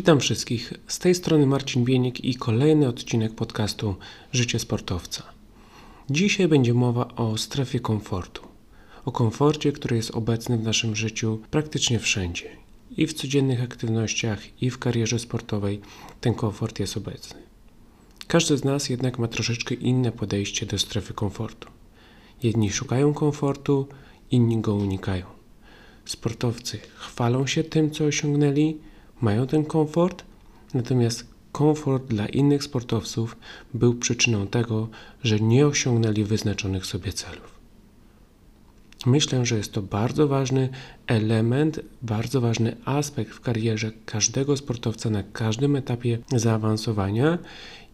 Witam wszystkich. Z tej strony Marcin Bienik i kolejny odcinek podcastu Życie sportowca. Dzisiaj będzie mowa o strefie komfortu. O komforcie, który jest obecny w naszym życiu praktycznie wszędzie. I w codziennych aktywnościach, i w karierze sportowej ten komfort jest obecny. Każdy z nas jednak ma troszeczkę inne podejście do strefy komfortu. Jedni szukają komfortu, inni go unikają. Sportowcy chwalą się tym, co osiągnęli, mają ten komfort, natomiast komfort dla innych sportowców był przyczyną tego, że nie osiągnęli wyznaczonych sobie celów. Myślę, że jest to bardzo ważny element, bardzo ważny aspekt w karierze każdego sportowca na każdym etapie zaawansowania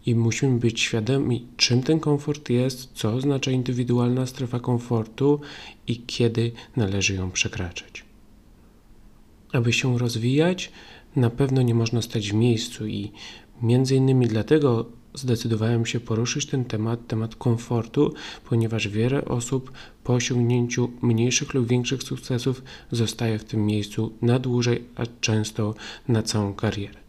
i musimy być świadomi, czym ten komfort jest, co oznacza indywidualna strefa komfortu i kiedy należy ją przekraczać. Aby się rozwijać, na pewno nie można stać w miejscu i między innymi dlatego zdecydowałem się poruszyć ten temat, temat komfortu, ponieważ wiele osób po osiągnięciu mniejszych lub większych sukcesów zostaje w tym miejscu na dłużej, a często na całą karierę.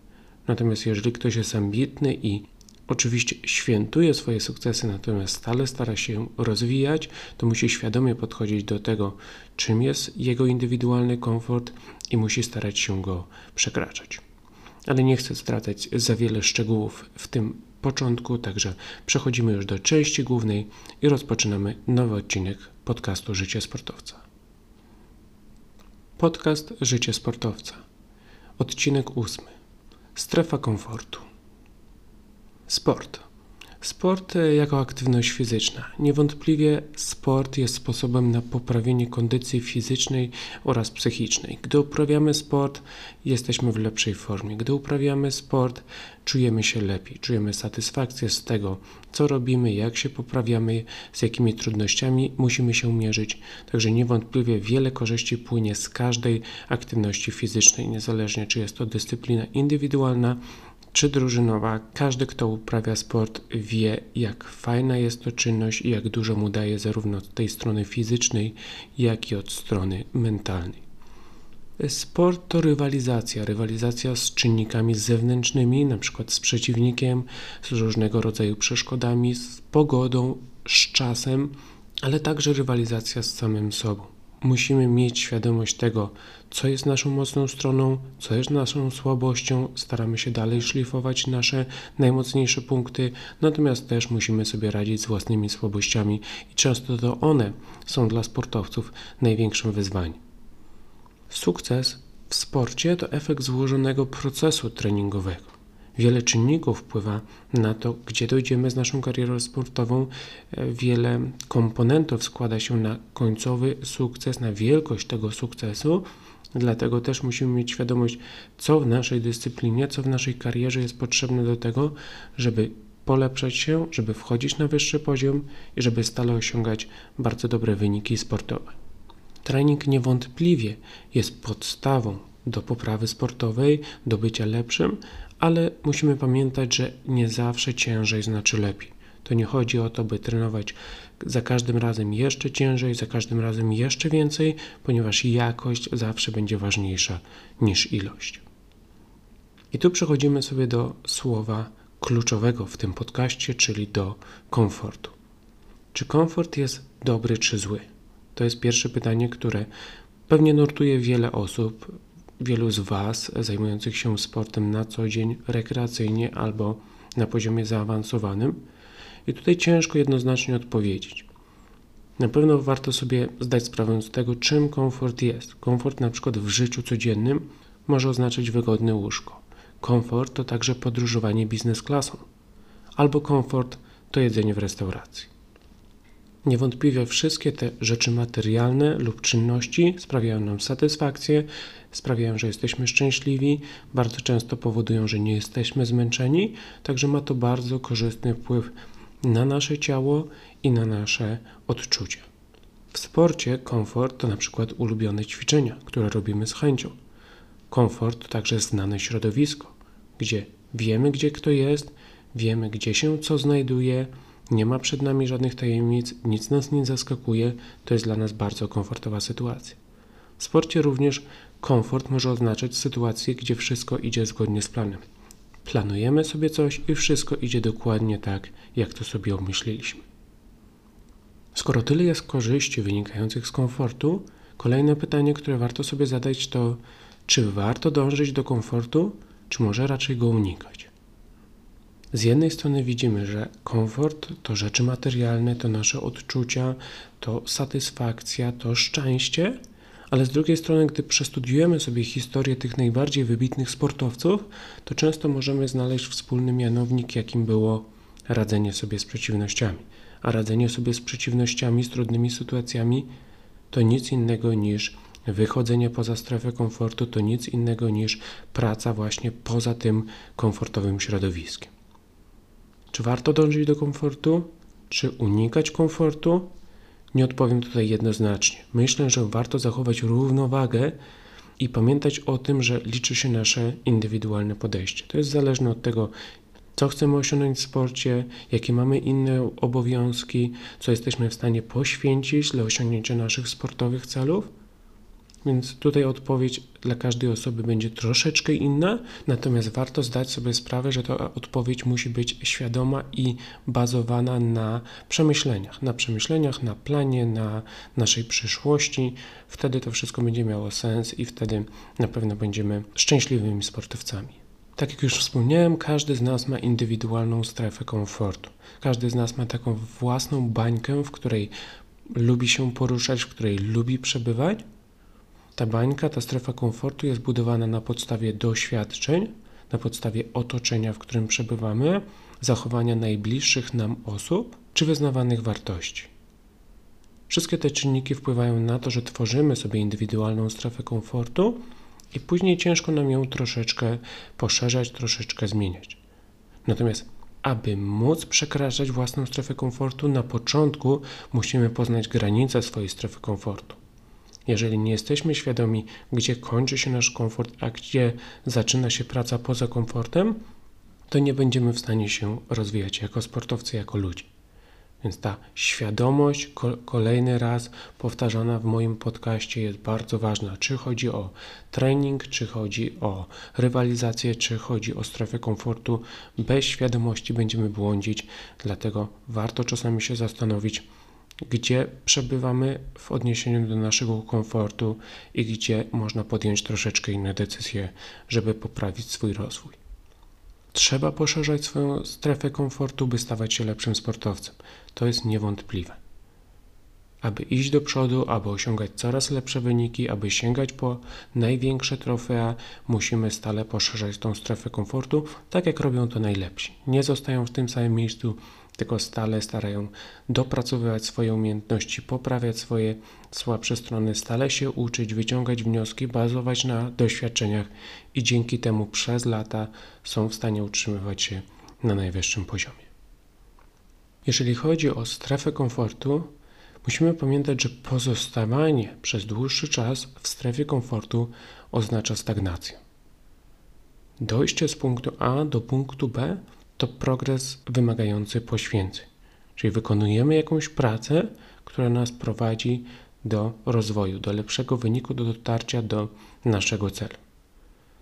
Natomiast jeżeli ktoś jest ambitny i oczywiście świętuje swoje sukcesy, natomiast stale stara się rozwijać, to musi świadomie podchodzić do tego, czym jest jego indywidualny komfort i musi starać się go przekraczać. Ale nie chcę stracać za wiele szczegółów w tym początku, także przechodzimy już do części głównej i rozpoczynamy nowy odcinek podcastu Życie Sportowca. Podcast Życie Sportowca. Odcinek ósmy. Strefa komfortu. Sport. Sport e, jako aktywność fizyczna. Niewątpliwie sport jest sposobem na poprawienie kondycji fizycznej oraz psychicznej. Gdy uprawiamy sport, jesteśmy w lepszej formie. Gdy uprawiamy sport, czujemy się lepiej, czujemy satysfakcję z tego, co robimy, jak się poprawiamy, z jakimi trudnościami musimy się mierzyć. Także niewątpliwie wiele korzyści płynie z każdej aktywności fizycznej, niezależnie czy jest to dyscyplina indywidualna, czy drużynowa, każdy, kto uprawia sport, wie, jak fajna jest to czynność i jak dużo mu daje zarówno od tej strony fizycznej, jak i od strony mentalnej. Sport to rywalizacja, rywalizacja z czynnikami zewnętrznymi, np. z przeciwnikiem, z różnego rodzaju przeszkodami, z pogodą, z czasem, ale także rywalizacja z samym sobą musimy mieć świadomość tego, co jest naszą mocną stroną, co jest naszą słabością. Staramy się dalej szlifować nasze najmocniejsze punkty, natomiast też musimy sobie radzić z własnymi słabościami i często to one są dla sportowców największym wyzwaniem. Sukces w sporcie to efekt złożonego procesu treningowego. Wiele czynników wpływa na to, gdzie dojdziemy z naszą karierą sportową. E, wiele komponentów składa się na końcowy sukces, na wielkość tego sukcesu. Dlatego też musimy mieć świadomość, co w naszej dyscyplinie, co w naszej karierze jest potrzebne do tego, żeby polepszać się, żeby wchodzić na wyższy poziom i żeby stale osiągać bardzo dobre wyniki sportowe. Trening niewątpliwie jest podstawą do poprawy sportowej, do bycia lepszym, ale musimy pamiętać, że nie zawsze ciężej znaczy lepiej. To nie chodzi o to, by trenować za każdym razem jeszcze ciężej, za każdym razem jeszcze więcej, ponieważ jakość zawsze będzie ważniejsza niż ilość. I tu przechodzimy sobie do słowa kluczowego w tym podcaście, czyli do komfortu. Czy komfort jest dobry czy zły? To jest pierwsze pytanie, które pewnie nurtuje wiele osób, wielu z Was zajmujących się sportem na co dzień, rekreacyjnie albo na poziomie zaawansowanym. I tutaj ciężko jednoznacznie odpowiedzieć. Na pewno warto sobie zdać sprawę z tego, czym komfort jest. Komfort na przykład w życiu codziennym może oznaczać wygodne łóżko. Komfort to także podróżowanie biznes klasą. Albo komfort to jedzenie w restauracji. Niewątpliwie wszystkie te rzeczy materialne lub czynności sprawiają nam satysfakcję, sprawiają, że jesteśmy szczęśliwi, bardzo często powodują, że nie jesteśmy zmęczeni, także ma to bardzo korzystny wpływ na nasze ciało i na nasze odczucia. W sporcie komfort to na przykład ulubione ćwiczenia, które robimy z chęcią. Komfort to także znane środowisko, gdzie wiemy, gdzie kto jest, wiemy, gdzie się co znajduje, nie ma przed nami żadnych tajemnic, nic nas nie zaskakuje, to jest dla nas bardzo komfortowa sytuacja. W sporcie również komfort może oznaczać sytuację, gdzie wszystko idzie zgodnie z planem. Planujemy sobie coś i wszystko idzie dokładnie tak, jak to sobie obmyśliliśmy. Skoro tyle jest korzyści wynikających z komfortu, kolejne pytanie, które warto sobie zadać, to czy warto dążyć do komfortu, czy może raczej go unikać? Z jednej strony widzimy, że komfort to rzeczy materialne, to nasze odczucia, to satysfakcja, to szczęście, ale z drugiej strony, gdy przestudiujemy sobie historię tych najbardziej wybitnych sportowców, to często możemy znaleźć wspólny mianownik, jakim było radzenie sobie z przeciwnościami. A radzenie sobie z przeciwnościami, z trudnymi sytuacjami to nic innego niż wychodzenie poza strefę komfortu, to nic innego niż praca właśnie poza tym komfortowym środowiskiem. Czy warto dążyć do komfortu? Czy unikać komfortu? Nie odpowiem tutaj jednoznacznie. Myślę, że warto zachować równowagę i pamiętać o tym, że liczy się nasze indywidualne podejście. To jest zależne od tego, co chcemy osiągnąć w sporcie, jakie mamy inne obowiązki, co jesteśmy w stanie poświęcić dla osiągnięcia naszych sportowych celów. Więc tutaj odpowiedź dla każdej osoby będzie troszeczkę inna, natomiast warto zdać sobie sprawę, że ta odpowiedź musi być świadoma i bazowana na przemyśleniach, na przemyśleniach, na planie, na naszej przyszłości. Wtedy to wszystko będzie miało sens i wtedy na pewno będziemy szczęśliwymi sportowcami. Tak jak już wspomniałem, każdy z nas ma indywidualną strefę komfortu. Każdy z nas ma taką własną bańkę, w której lubi się poruszać, w której lubi przebywać ta bańka, ta strefa komfortu jest budowana na podstawie doświadczeń, na podstawie otoczenia, w którym przebywamy, zachowania najbliższych nam osób czy wyznawanych wartości. Wszystkie te czynniki wpływają na to, że tworzymy sobie indywidualną strefę komfortu i później ciężko nam ją troszeczkę poszerzać, troszeczkę zmieniać. Natomiast, aby móc przekraczać własną strefę komfortu, na początku musimy poznać granice swojej strefy komfortu. Jeżeli nie jesteśmy świadomi, gdzie kończy się nasz komfort, a gdzie zaczyna się praca poza komfortem, to nie będziemy w stanie się rozwijać jako sportowcy, jako ludzie. Więc ta świadomość, kolejny raz powtarzana w moim podcaście, jest bardzo ważna. Czy chodzi o trening, czy chodzi o rywalizację, czy chodzi o strefę komfortu. Bez świadomości będziemy błądzić, dlatego warto czasami się zastanowić, gdzie przebywamy w odniesieniu do naszego komfortu i gdzie można podjąć troszeczkę inne decyzje, żeby poprawić swój rozwój. Trzeba poszerzać swoją strefę komfortu, by stawać się lepszym sportowcem. To jest niewątpliwe. Aby iść do przodu, aby osiągać coraz lepsze wyniki, aby sięgać po największe trofea, musimy stale poszerzać tą strefę komfortu, tak jak robią to najlepsi. Nie zostają w tym samym miejscu, tylko stale starają dopracowywać swoje umiejętności, poprawiać swoje słabsze strony, stale się uczyć, wyciągać wnioski, bazować na doświadczeniach i dzięki temu przez lata są w stanie utrzymywać się na najwyższym poziomie. Jeżeli chodzi o strefę komfortu, musimy pamiętać, że pozostawanie przez dłuższy czas w strefie komfortu oznacza stagnację. Dojście z punktu A do punktu B to progres wymagający poświęceń. Czyli wykonujemy jakąś pracę, która nas prowadzi do rozwoju, do lepszego wyniku, do dotarcia do naszego celu.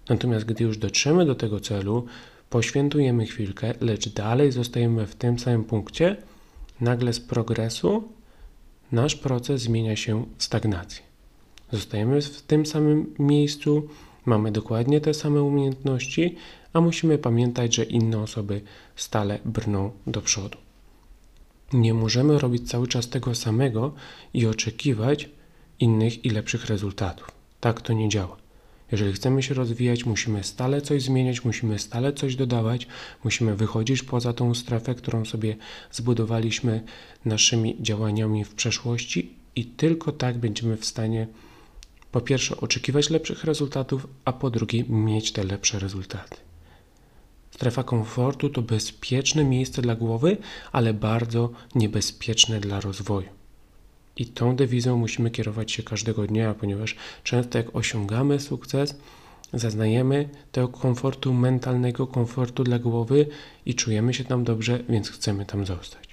Natomiast gdy już dotrzemy do tego celu, poświętujemy chwilkę, lecz dalej zostajemy w tym samym punkcie, nagle z progresu nasz proces zmienia się w stagnację. Zostajemy w tym samym miejscu, mamy dokładnie te same umiejętności, a musimy pamiętać, że inne osoby stale brną do przodu. Nie możemy robić cały czas tego samego i oczekiwać innych i lepszych rezultatów. Tak to nie działa. Jeżeli chcemy się rozwijać, musimy stale coś zmieniać, musimy stale coś dodawać, musimy wychodzić poza tą strefę, którą sobie zbudowaliśmy naszymi działaniami w przeszłości, i tylko tak będziemy w stanie po pierwsze oczekiwać lepszych rezultatów, a po drugie mieć te lepsze rezultaty. Strefa komfortu to bezpieczne miejsce dla głowy, ale bardzo niebezpieczne dla rozwoju. I tą dewizą musimy kierować się każdego dnia, ponieważ często jak osiągamy sukces, zaznajemy tego komfortu mentalnego, komfortu dla głowy i czujemy się tam dobrze, więc chcemy tam zostać.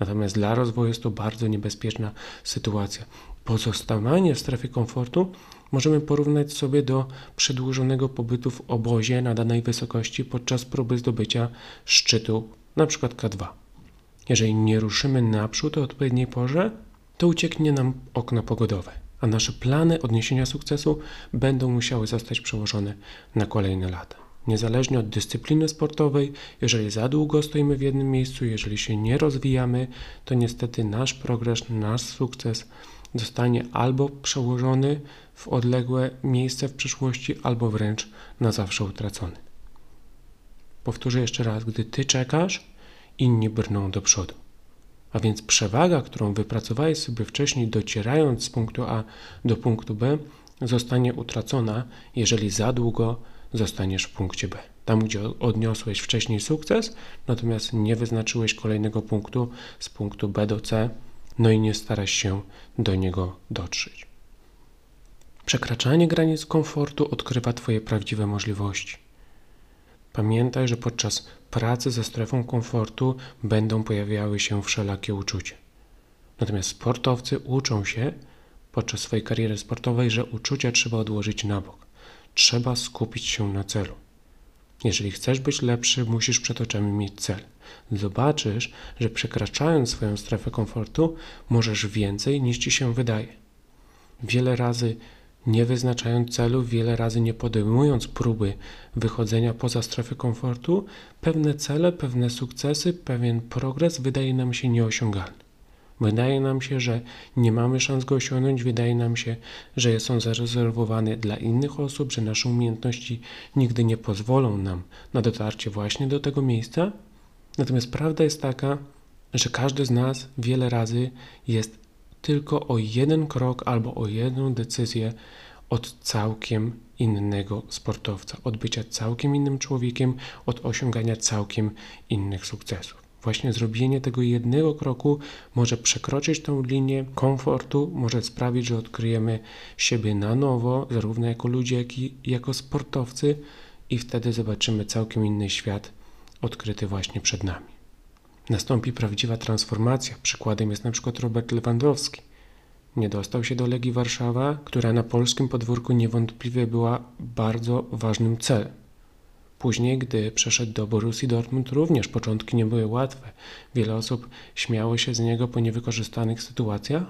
Natomiast dla rozwoju jest to bardzo niebezpieczna sytuacja. Pozostawanie w strefie komfortu możemy porównać sobie do przedłużonego pobytu w obozie na danej wysokości podczas próby zdobycia szczytu, np. K2. Jeżeli nie ruszymy naprzód o odpowiedniej porze, to ucieknie nam okno pogodowe, a nasze plany odniesienia sukcesu będą musiały zostać przełożone na kolejne lata. Niezależnie od dyscypliny sportowej, jeżeli za długo stoimy w jednym miejscu, jeżeli się nie rozwijamy, to niestety nasz progres, nasz sukces zostanie albo przełożony w odległe miejsce w przyszłości, albo wręcz na zawsze utracony. Powtórzę jeszcze raz, gdy ty czekasz, inni brną do przodu. A więc przewaga, którą wypracowałeś sobie wcześniej, docierając z punktu A do punktu B, zostanie utracona, jeżeli za długo zostaniesz w punkcie B. Tam, gdzie odniosłeś wcześniej sukces, natomiast nie wyznaczyłeś kolejnego punktu z punktu B do C, no i nie starasz się do niego dotrzeć. Przekraczanie granic komfortu odkrywa Twoje prawdziwe możliwości. Pamiętaj, że podczas pracy ze strefą komfortu będą pojawiały się wszelakie uczucia. Natomiast sportowcy uczą się podczas swojej kariery sportowej, że uczucia trzeba odłożyć na bok. Trzeba skupić się na celu. Jeżeli chcesz być lepszy, musisz przed oczami mieć cel. Zobaczysz, że przekraczając swoją strefę komfortu, możesz więcej niż ci się wydaje. Wiele razy nie wyznaczając celu, wiele razy nie podejmując próby wychodzenia poza strefę komfortu, pewne cele, pewne sukcesy, pewien progres wydaje nam się nieosiągalny. Wydaje nam się, że nie mamy szans go osiągnąć, wydaje nam się, że są zarezerwowane dla innych osób, że nasze umiejętności nigdy nie pozwolą nam na dotarcie właśnie do tego miejsca. Natomiast prawda jest taka, że każdy z nas wiele razy jest tylko o jeden krok albo o jedną decyzję od całkiem innego sportowca, od bycia całkiem innym człowiekiem, od osiągania całkiem innych sukcesów. Właśnie zrobienie tego jednego kroku może przekroczyć tą linię komfortu, może sprawić, że odkryjemy siebie na nowo, zarówno jako ludzie, jak i jako sportowcy, i wtedy zobaczymy całkiem inny świat odkryty właśnie przed nami. Nastąpi prawdziwa transformacja. Przykładem jest na przykład Robert Lewandowski. Nie dostał się do Legii Warszawa, która na polskim podwórku niewątpliwie była bardzo ważnym celem. Później, gdy przeszedł do Borussii Dortmund, również początki nie były łatwe. Wiele osób śmiało się z niego po niewykorzystanych sytuacjach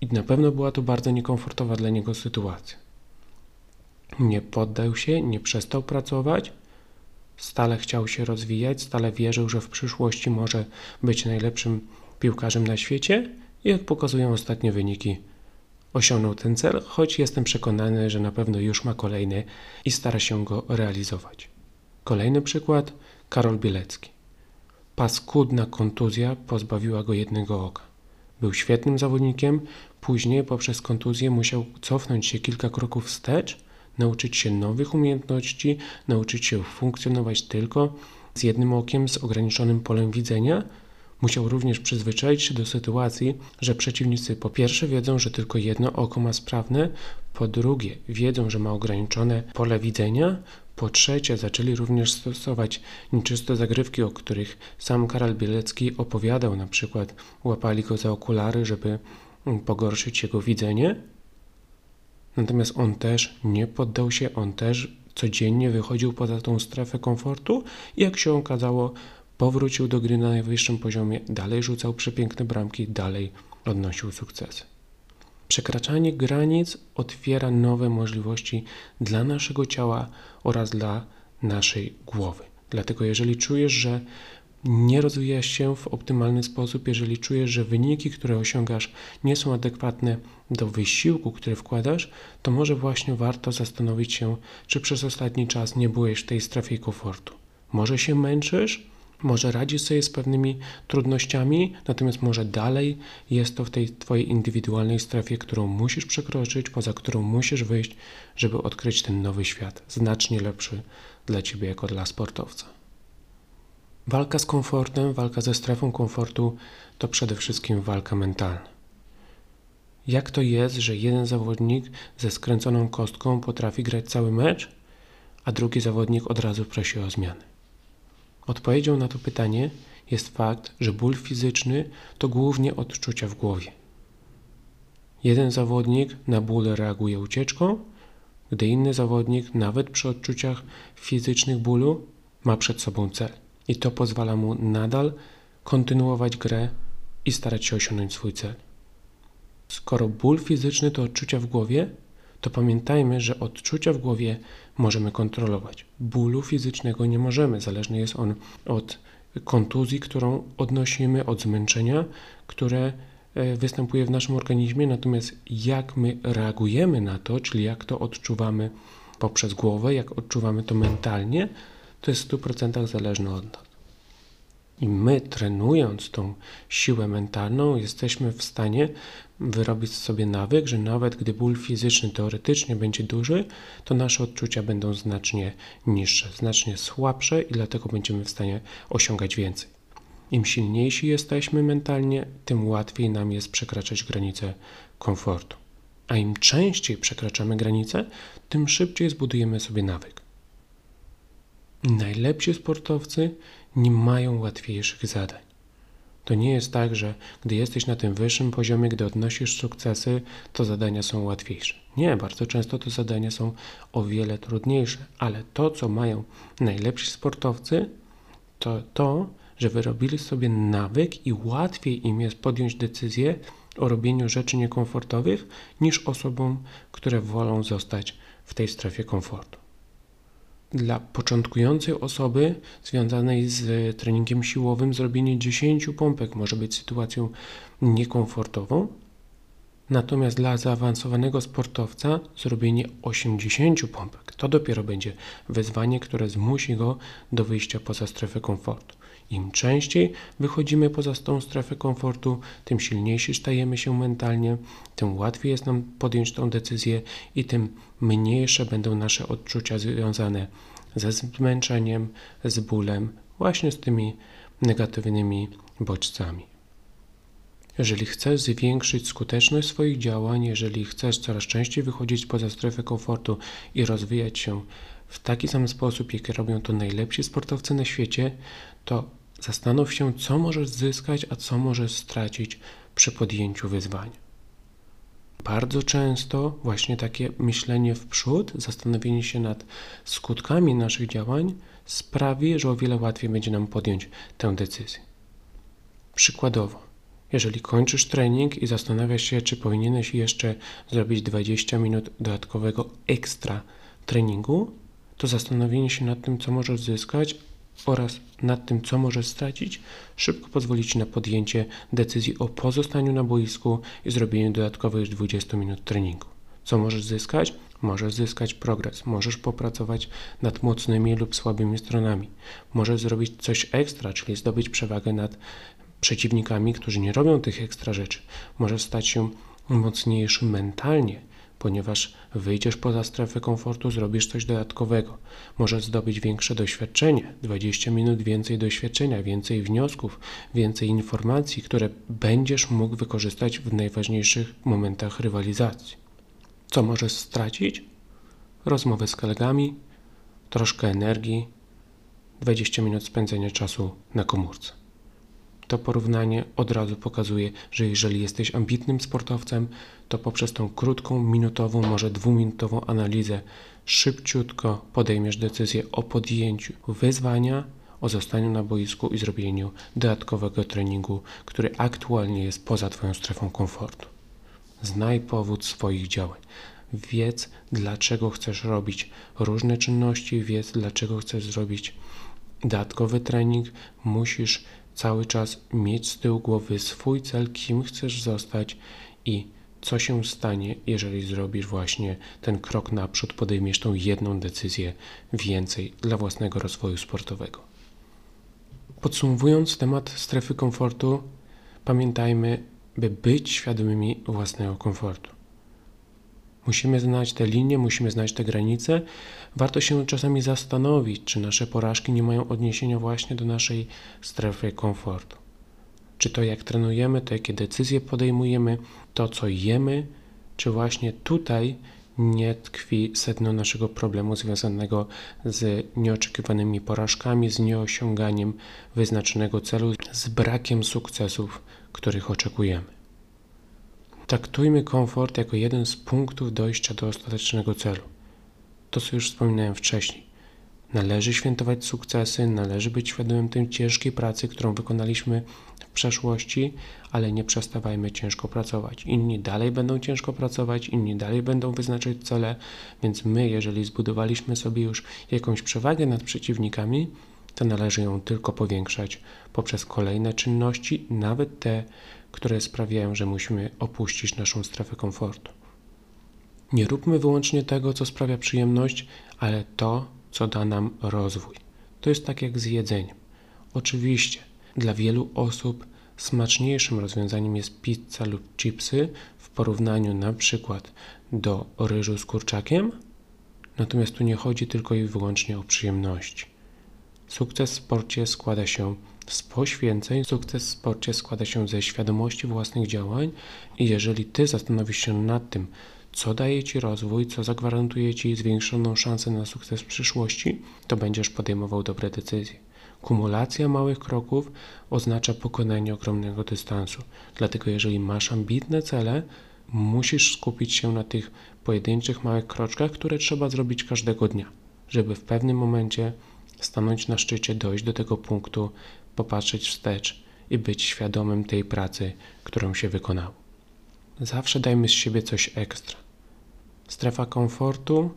i na pewno była to bardzo niekomfortowa dla niego sytuacja. Nie poddał się, nie przestał pracować, stale chciał się rozwijać, stale wierzył, że w przyszłości może być najlepszym piłkarzem na świecie i jak pokazują ostatnie wyniki, osiągnął ten cel, choć jestem przekonany, że na pewno już ma kolejny i stara się go realizować. Kolejny przykład Karol Bielecki. Paskudna kontuzja pozbawiła go jednego oka. Był świetnym zawodnikiem, później poprzez kontuzję musiał cofnąć się kilka kroków wstecz, nauczyć się nowych umiejętności, nauczyć się funkcjonować tylko z jednym okiem, z ograniczonym polem widzenia, Musiał również przyzwyczaić się do sytuacji, że przeciwnicy po pierwsze wiedzą, że tylko jedno oko ma sprawne, po drugie wiedzą, że ma ograniczone pole widzenia, po trzecie zaczęli również stosować nieczyste zagrywki, o których sam Karol Bielecki opowiadał, na przykład łapali go za okulary, żeby pogorszyć jego widzenie. Natomiast on też nie poddał się, on też codziennie wychodził poza tą strefę komfortu i jak się okazało, powrócił do gry na najwyższym poziomie, dalej rzucał przepiękne bramki, dalej odnosił sukcesy. Przekraczanie granic otwiera nowe możliwości dla naszego ciała oraz dla naszej głowy. Dlatego, jeżeli czujesz, że nie rozwijasz się w optymalny sposób, jeżeli czujesz, że wyniki, które osiągasz, nie są adekwatne do wysiłku, który wkładasz, to może właśnie warto zastanowić się, czy przez ostatni czas nie byłeś w tej strefie komfortu. Może się męczysz, może radzisz sobie z pewnymi trudnościami, natomiast może dalej jest to w tej Twojej indywidualnej strefie, którą musisz przekroczyć, poza którą musisz wyjść, żeby odkryć ten nowy świat, znacznie lepszy dla Ciebie jako dla sportowca. Walka z komfortem, walka ze strefą komfortu to przede wszystkim walka mentalna. Jak to jest, że jeden zawodnik ze skręconą kostką potrafi grać cały mecz, a drugi zawodnik od razu prosi o zmianę? Odpowiedzią na to pytanie jest fakt, że ból fizyczny to głównie odczucia w głowie. Jeden zawodnik na ból reaguje ucieczką, gdy inny zawodnik, nawet przy odczuciach fizycznych bólu, ma przed sobą cel. I to pozwala mu nadal kontynuować grę i starać się osiągnąć swój cel. Skoro ból fizyczny to odczucia w głowie, to pamiętajmy, że odczucia w głowie możemy kontrolować. Bólu fizycznego nie możemy, zależny jest on od kontuzji, którą odnosimy, od zmęczenia, które e, występuje w naszym organizmie, natomiast jak my reagujemy na to, czyli jak to odczuwamy poprzez głowę, jak odczuwamy to mentalnie, to jest w 100% zależne od nas. I my, trenując tą siłę mentalną, jesteśmy w stanie wyrobić sobie nawyk, że nawet gdy ból fizyczny teoretycznie będzie duży, to nasze odczucia będą znacznie niższe, znacznie słabsze i dlatego będziemy w stanie osiągać więcej. Im silniejsi jesteśmy mentalnie, tym łatwiej nam jest przekraczać granice komfortu. A im częściej przekraczamy granice, tym szybciej zbudujemy sobie nawyk. Najlepsi sportowcy nie mają łatwiejszych zadań. To nie jest tak, że gdy jesteś na tym wyższym poziomie, gdy odnosisz sukcesy, to zadania są łatwiejsze. Nie, bardzo często te zadania są o wiele trudniejsze, ale to, co mają najlepsi sportowcy, to to, że wyrobili sobie nawyk i łatwiej im jest podjąć decyzję o robieniu rzeczy niekomfortowych niż osobom, które wolą zostać w tej strefie komfortu dla początkującej osoby związanej z treningiem siłowym zrobienie 10 pompek może być sytuacją niekomfortową. Natomiast dla zaawansowanego sportowca zrobienie 80 pompek to dopiero będzie wyzwanie, które zmusi go do wyjścia poza strefę komfortu. Im częściej wychodzimy poza tą strefę komfortu, tym silniejsi stajemy się mentalnie, tym łatwiej jest nam podjąć tą decyzję i tym mniejsze będą nasze odczucia związane ze zmęczeniem, z bólem, właśnie z tymi negatywnymi bodźcami. Jeżeli chcesz zwiększyć skuteczność swoich działań, jeżeli chcesz coraz częściej wychodzić poza strefę komfortu i rozwijać się w taki sam sposób, jaki robią to najlepsi sportowcy na świecie, to Zastanów się, co możesz zyskać, a co możesz stracić przy podjęciu wyzwania. Bardzo często właśnie takie myślenie w przód, zastanowienie się nad skutkami naszych działań sprawi, że o wiele łatwiej będzie nam podjąć tę decyzję. Przykładowo, jeżeli kończysz trening i zastanawiasz się, czy powinieneś jeszcze zrobić 20 minut dodatkowego ekstra treningu, to zastanowienie się nad tym, co możesz zyskać, oraz nad tym, co możesz stracić, szybko pozwoli Ci na podjęcie decyzji o pozostaniu na boisku i zrobieniu dodatkowych 20 minut treningu. Co możesz zyskać? Możesz zyskać progres, możesz popracować nad mocnymi lub słabymi stronami, możesz zrobić coś ekstra, czyli zdobyć przewagę nad przeciwnikami, którzy nie robią tych ekstra rzeczy. Możesz stać się mocniejszy mentalnie, ponieważ wyjdziesz poza strefę komfortu, zrobisz coś dodatkowego. Możesz zdobyć większe doświadczenie, 20 minut więcej doświadczenia, więcej wniosków, więcej informacji, które będziesz mógł wykorzystać w najważniejszych momentach rywalizacji. Co możesz stracić? Rozmowę z kolegami, troszkę energii, 20 minut spędzenia czasu na komórce. To porównanie od razu pokazuje, że jeżeli jesteś ambitnym sportowcem, to poprzez tą krótką, minutową, może dwuminutową analizę szybciutko podejmiesz decyzję o podjęciu wyzwania, o zostaniu na boisku i zrobieniu dodatkowego treningu, który aktualnie jest poza Twoją strefą komfortu. Znaj powód swoich działań. Wiedz, dlaczego chcesz robić różne czynności, wiedz, dlaczego chcesz zrobić dodatkowy trening. Musisz cały czas mieć z tyłu głowy swój cel, kim chcesz zostać i co się stanie, jeżeli zrobisz właśnie ten krok naprzód, podejmiesz tą jedną decyzję więcej dla własnego rozwoju sportowego. Podsumowując temat strefy komfortu, pamiętajmy, by być świadomymi własnego komfortu. Musimy znać te linie, musimy znać te granice. Warto się czasami zastanowić, czy nasze porażki nie mają odniesienia właśnie do naszej strefy komfortu. Czy to jak trenujemy, to jakie decyzje podejmujemy, to co jemy, czy właśnie tutaj nie tkwi sedno naszego problemu związanego z nieoczekiwanymi porażkami, z nieosiąganiem wyznaczonego celu, z brakiem sukcesów, których oczekujemy. Traktujmy komfort jako jeden z punktów dojścia do ostatecznego celu. To, co już wspominałem wcześniej. Należy świętować sukcesy, należy być świadomym tej ciężkiej pracy, którą wykonaliśmy w przeszłości, ale nie przestawajmy ciężko pracować. Inni dalej będą ciężko pracować, inni dalej będą wyznaczać cele, więc my, jeżeli zbudowaliśmy sobie już jakąś przewagę nad przeciwnikami, to należy ją tylko powiększać poprzez kolejne czynności, nawet te, które sprawiają, że musimy opuścić naszą strefę komfortu. Nie róbmy wyłącznie tego, co sprawia przyjemność, ale to, co da nam rozwój. To jest tak jak z jedzeniem. Oczywiście, dla wielu osób smaczniejszym rozwiązaniem jest pizza lub chipsy w porównaniu na przykład do ryżu z kurczakiem, natomiast tu nie chodzi tylko i wyłącznie o przyjemności. Sukces w sporcie składa się z poświęceń, sukces w sporcie składa się ze świadomości własnych działań i jeżeli Ty zastanowisz się nad tym, co daje Ci rozwój, co zagwarantuje Ci zwiększoną szansę na sukces w przyszłości, to będziesz podejmował dobre decyzje. Kumulacja małych kroków oznacza pokonanie ogromnego dystansu. Dlatego, jeżeli masz ambitne cele, musisz skupić się na tych pojedynczych małych kroczkach, które trzeba zrobić każdego dnia, żeby w pewnym momencie stanąć na szczycie, dojść do tego punktu, popatrzeć wstecz i być świadomym tej pracy, którą się wykonało. Zawsze dajmy z siebie coś ekstra. Strefa komfortu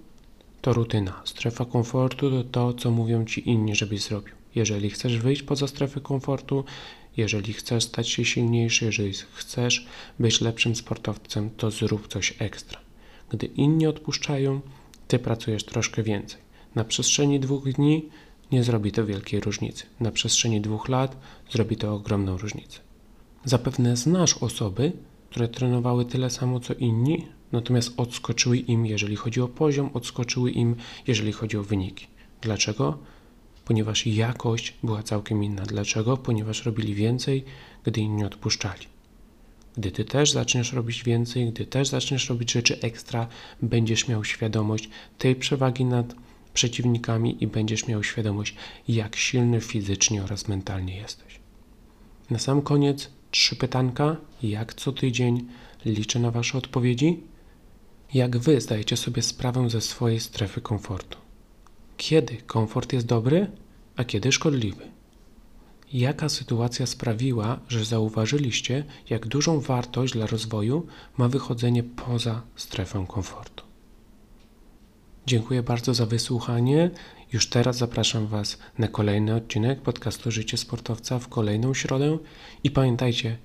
to rutyna. Strefa komfortu to to, co mówią ci inni, żebyś zrobił. Jeżeli chcesz wyjść poza strefę komfortu, jeżeli chcesz stać się silniejszy, jeżeli chcesz być lepszym sportowcem, to zrób coś ekstra. Gdy inni odpuszczają, ty pracujesz troszkę więcej. Na przestrzeni dwóch dni nie zrobi to wielkiej różnicy. Na przestrzeni dwóch lat zrobi to ogromną różnicę. Zapewne znasz osoby, które trenowały tyle samo co inni, natomiast odskoczyły im, jeżeli chodzi o poziom, odskoczyły im, jeżeli chodzi o wyniki. Dlaczego? Ponieważ jakość była całkiem inna. Dlaczego? Ponieważ robili więcej, gdy inni odpuszczali. Gdy ty też zaczniesz robić więcej, gdy też zaczniesz robić rzeczy ekstra, będziesz miał świadomość tej przewagi nad przeciwnikami i będziesz miał świadomość, jak silny fizycznie oraz mentalnie jesteś. Na sam koniec trzy pytanka, jak co tydzień liczę na Wasze odpowiedzi. Jak Wy zdajecie sobie sprawę ze swojej strefy komfortu? Kiedy komfort jest dobry, a kiedy szkodliwy? Jaka sytuacja sprawiła, że zauważyliście, jak dużą wartość dla rozwoju ma wychodzenie poza strefę komfortu? Dziękuję bardzo za wysłuchanie. Już teraz zapraszam Was na kolejny odcinek podcastu Życie Sportowca w kolejną środę i pamiętajcie,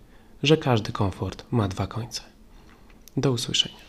że każdy komfort ma dwa końce. Do usłyszenia.